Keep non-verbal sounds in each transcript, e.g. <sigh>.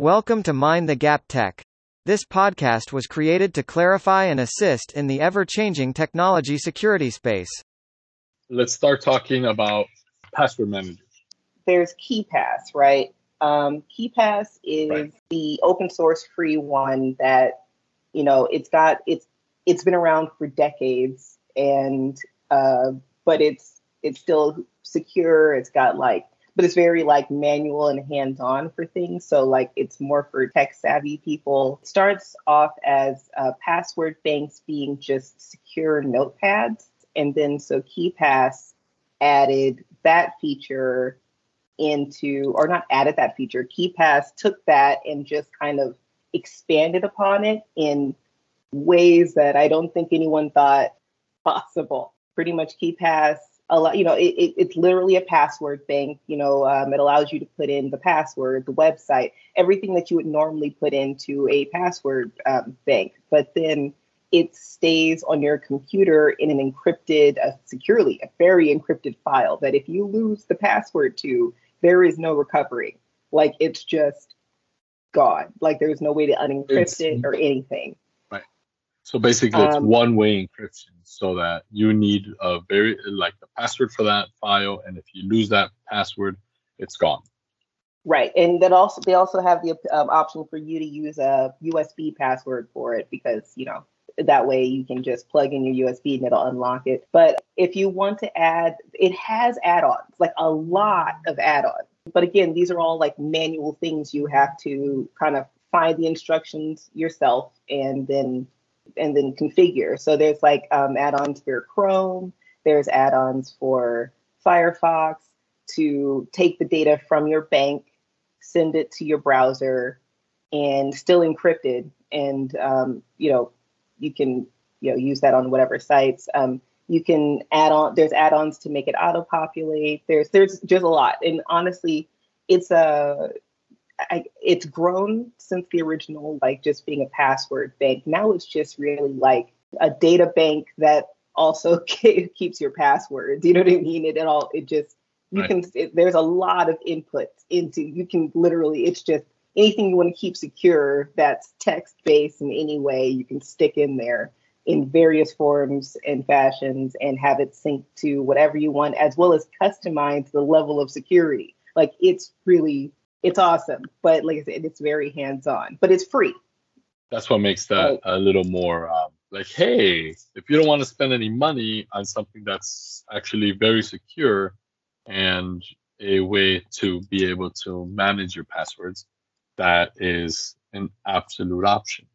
Welcome to Mind the Gap Tech. This podcast was created to clarify and assist in the ever changing technology security space. Let's start talking about password managers. There's KeePass, right? Um, KeePass is Right. the open source free one that, you know, it's got it's it's been around for decades and uh, but it's it's still secure. It's got like but it's very like manual and hands-on for things. So like it's more for tech savvy people. It starts off as uh, password banks being just secure notepads, and then so KeePass added that feature into, or not added that feature. KeePass took that and just kind of expanded upon it in ways that I don't think anyone thought possible. Pretty much KeePass, allow, you know, it, it, it's literally a password bank. You know, um, it allows you to put in the password, the website, everything that you would normally put into a password um, bank. But then it stays on your computer in an encrypted, uh, securely, a very encrypted file that if you lose the password to, there is no recovery. Like it's just gone. Like there's no way to unencrypt It's- it or anything. So basically, it's Um, one-way encryption, so that you need a very like the password for that file, and if you lose that password, it's gone. Right, and then also they also have the um, option for you to use a USB password for it because you know that way you can just plug in your USB and it'll unlock it. But if you want to add, it has add-ons, like a lot of add-ons. But again, these are all like manual things you have to kind of find the instructions yourself and then and then configure. So there's like um, add-ons for Chrome. There's add-ons for Firefox to take the data from your bank, send it to your browser, and still encrypted. And um, you know, you can you know use that on whatever sites. Um, you can add on. There's add-ons to make it auto-populate. There's there's just a lot. And honestly, it's a I, it's grown since the original, like just being a password bank. Now it's just really like a data bank that also <laughs> keeps your passwords. You know what I mean? It, it all it just you Right. can. It, there's a lot of inputs into. You can literally. It's just anything you want to keep secure that's text based in any way you can stick in there in various forms and fashions and have it sync to whatever you want as well as customize the level of security like it's really it's awesome but like i said it's very hands-on but it's free That's what makes that Right. a little more um, like, hey, if you don't want to spend any money on something that's actually very secure and a way to be able to manage your passwords, that is an absolute option.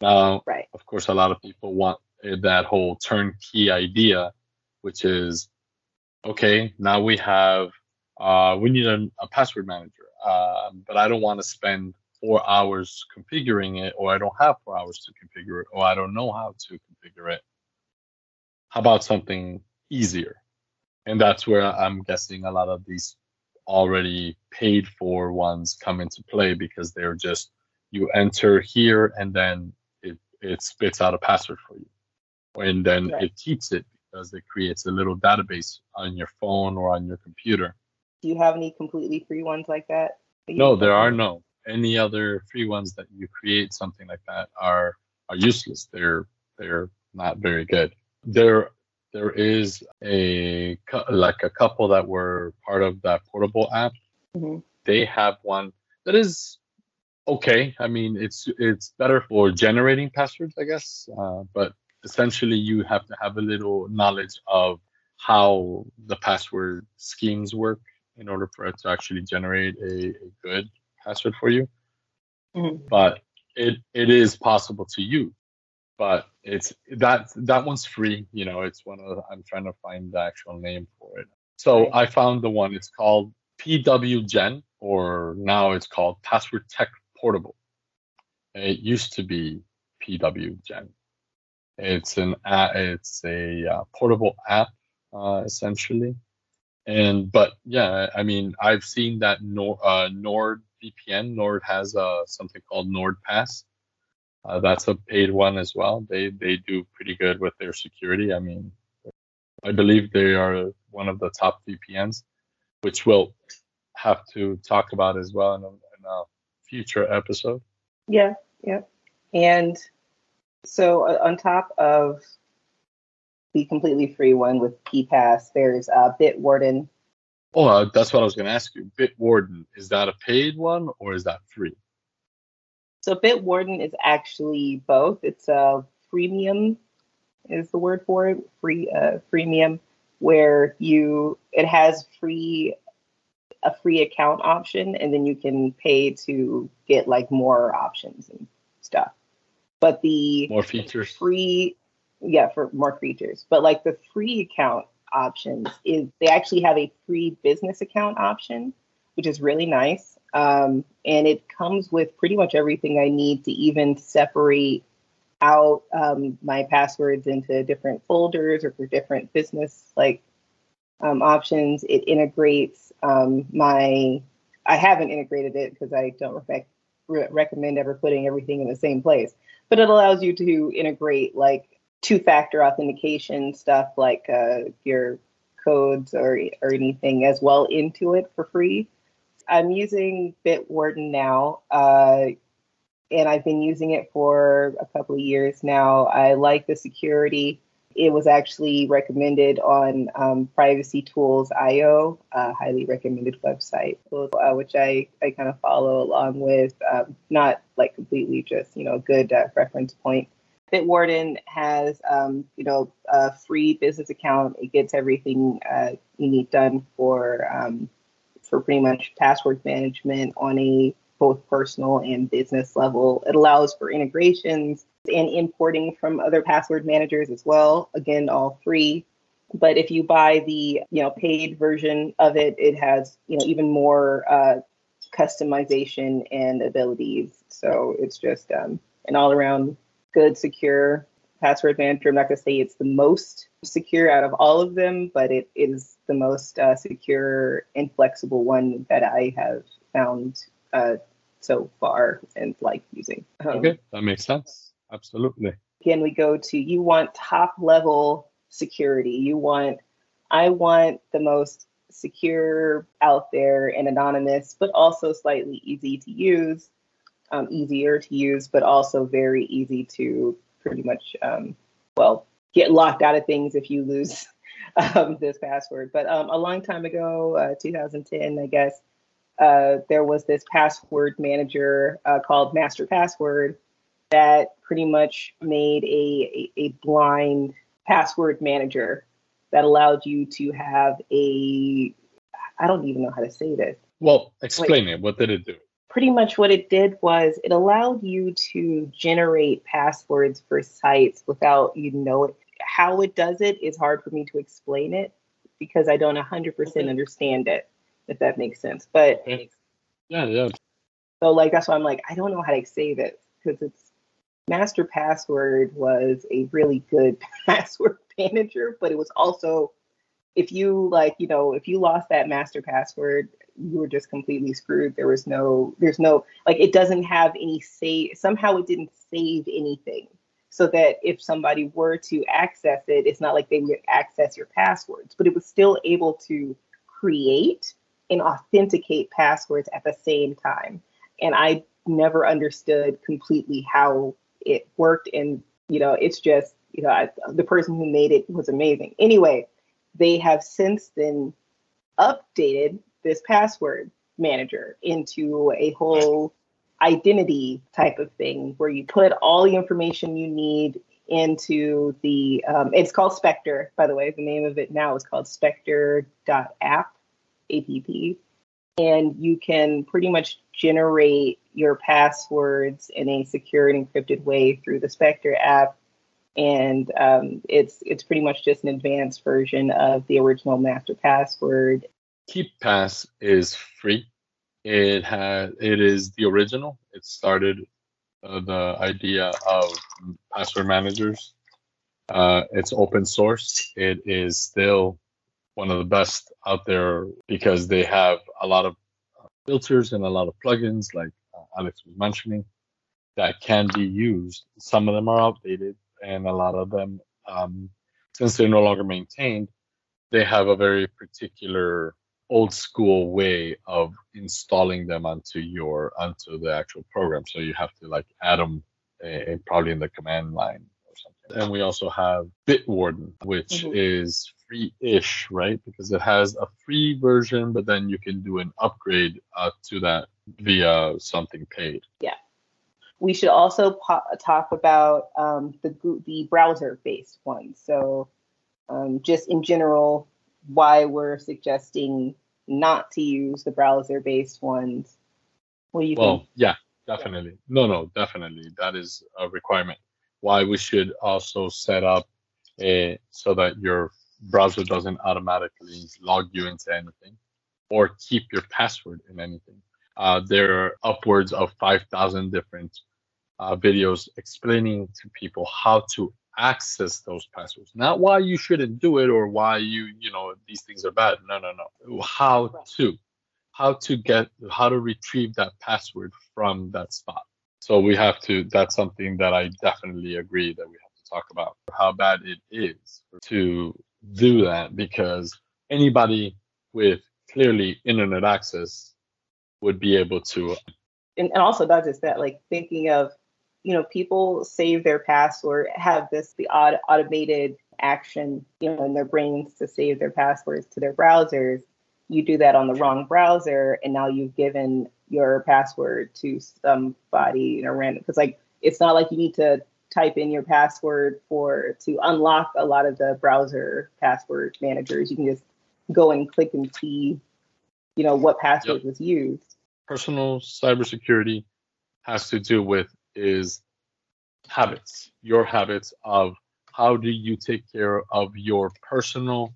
Now, right of course, a lot of people want uh, that whole turnkey idea, which is okay, now we have, uh, we need a, a password manager, uh, but I don't want to spend four hours configuring it, or I don't have four hours to configure it, or I don't know how to configure it. How about something easier? And that's where I'm guessing a lot of these already paid for ones come into play because they're just you enter here and then it, it spits out a password for you. And then Right. it keeps it because it creates a little database on your phone or on your computer. Do you have any completely free ones like that, that No, there are no. Any other free ones that you create something like that are are useless. They're they're not very good. There there is a like a couple that were part of that portable app. Mhm. They have one that is okay. I mean, it's it's better for generating passwords, I guess. Uh, but essentially, you have to have a little knowledge of how the password schemes work in order for it to actually generate a, a good password for you. Mhm. But it it is possible to use. But it's that that one's free. You know, it's one of I'm trying to find the actual name for it. So I found the one. It's called PWGen, or now it's called Password Tech Portable. It used to be PWGen. It's an a- it's a uh, portable app uh, essentially, and but yeah, I mean I've seen that Nord, uh, Nord VPN. Nord has uh, something called NordPass. Uh, that's a paid one as well. They they do pretty good with their security. I mean, I believe they are one of the top VPNs, which we'll have to talk about as well in a, in a future episode. Yeah, yeah. And so uh, on top of the completely free one with KeePass, there's uh, Bitwarden. Oh, uh, that's what I was going to ask you. Bitwarden, is that a paid one or is that free? So Bitwarden is actually both. It's a freemium, is the word for it, free uh, freemium, where you it has free a free account option, and then you can pay to get like more options and stuff. But the More features. free yeah for more features but like the free account options is they actually have a free business account option which is really nice. Um, and it comes with pretty much everything i need to even separate out um, my passwords into different folders or for different business like um, options. It integrates um, my i haven't integrated it because i don't rec- re- recommend ever putting everything in the same place but it allows you to integrate like two-factor authentication stuff like uh, your codes or or anything as well into it for free. I'm using Bitwarden now, uh, and I've been using it for a couple of years now. I like the security. It was actually recommended on um, Privacy Tools IO, a highly recommended website, uh, which I, I kind of follow along with. Um, not like completely, just you know, a good uh, reference point. Bitwarden has, um, you know, a free business account. It gets everything uh, you need done for um, for pretty much password management on a both personal and business level. It allows for integrations and importing from other password managers as well. Again, all free. But if you buy the you know paid version of it, it has you know even more uh, customization and abilities. So it's just um, an all around good, secure password manager. I'm not going to say it's the most secure out of all of them, but it is the most uh, secure and flexible one that I have found uh, so far and like using. Um, Okay, that makes sense. Absolutely. Again, we go to you want top level security. You want, I want the most secure out there and anonymous, but also slightly easy to use um, easier to use, but also very easy to pretty much, um, well, get locked out of things if you lose <laughs> um, this password. But um, a long time ago, uh, 2010, I guess, uh, there was this password manager uh, called Master Password that pretty much made a, a, a blind password manager that allowed you to have a, I don't even know how to say this. Well, explain it. What did it do? Pretty much what it did was it allowed you to generate passwords for sites without you know it. How it does it is hard for me to explain it because I don't 100% Okay. understand it, if that makes sense. But Okay. Yeah, yeah. so like that's why I'm like I don't know how to say this because it's master password was a really good <laughs> password manager, but it was also if you like you know if you lost that master password you were just completely screwed. There was no there's no like it doesn't have any save somehow it didn't save anything. So that if somebody were to access it it's not like they would access your passwords but it was still able to create and authenticate passwords at the same time. And i never understood completely how it worked. And you know it's just you know I, the person who made it was amazing. Anyway they have since then updated this password manager into a whole identity type of thing where you put all the information you need into the um, it's called spectre by the way. The name of it now is called spectre.app app and you can pretty much generate your passwords in a secure and encrypted way through the spectre app and um, it's it's pretty much just an advanced version of the original master password KeePass is free. It has it is the original. It started uh, the idea of password managers. Uh, it's open source. It is still one of the best out there because they have a lot of filters and a lot of plugins, like uh, Alex was mentioning, that can be used. Some of them are outdated, and a lot of them, um, since they're no longer maintained, they have a very particular old school way of installing them onto your onto the actual program. So you have to like add them uh, probably in the command line or something. And we also have Bitwarden, which mm-hmm. is free-ish, right? Because it has a free version, but then you can do an upgrade uh, to that via something paid. Yeah. We should also po- talk about um, the the browser-based ones. So, um, just in general, why we're suggesting not to use the browser-based ones. What do you well, think? yeah, definitely. No, no, definitely. That is a requirement. Why we should also set up a, so that your browser doesn't automatically log you into anything or keep your password in anything. Uh, there are upwards of 5,000 different uh, videos explaining to people how to access those passwords. Not why you shouldn't do it or why you, you know, these things are bad. No, no, no. How to, how to get, how to retrieve that password from that spot. So we have to, that's something that I definitely agree that we have to talk about how bad it is to do that because anybody with clearly internet access would be able to. And, and also not just that, like thinking of, you know, people save their password, have this the odd automated action, you know, in their brains to save their passwords to their browsers. You do that on the wrong browser, and now you've given your password to somebody in a random. Because like it's not like you need to type in your password for to unlock a lot of the browser password managers. You can just go and click and see, you know, what password yep. was used. Personal cybersecurity has to do with is habits, your habits of how do you take care of your personal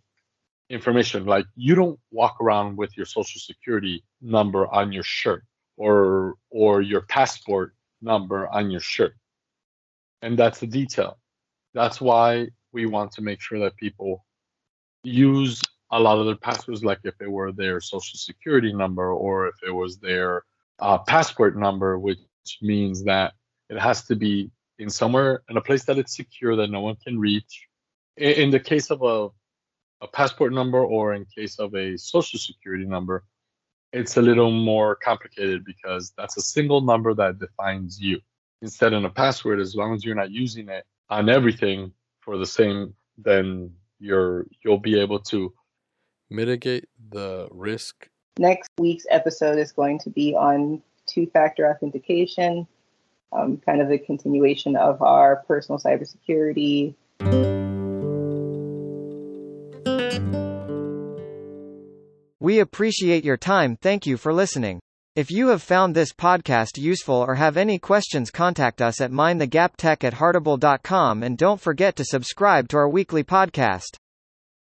information. Like you don't walk around with your social security number on your shirt or or your passport number on your shirt and that's the detail. That's why we want to make sure that people use a lot of their passwords, like if it were their social security number or if it was their uh, passport number, which means that it has to be in somewhere in a place that it's secure that no one can reach. In, the case of a a passport number or in case of a social security number, it's a little more complicated because that's a single number that defines you. Instead in a password as long as you're not using it on everything for the same then you're you'll be able to mitigate the risk. Next week's episode is going to be on two-factor authentication um, kind of a continuation of our personal cybersecurity. We appreciate your time. Thank you for listening. If you have found this podcast useful or have any questions contact us at mindthegaptech at heartable.com and don't forget to subscribe to our weekly podcast.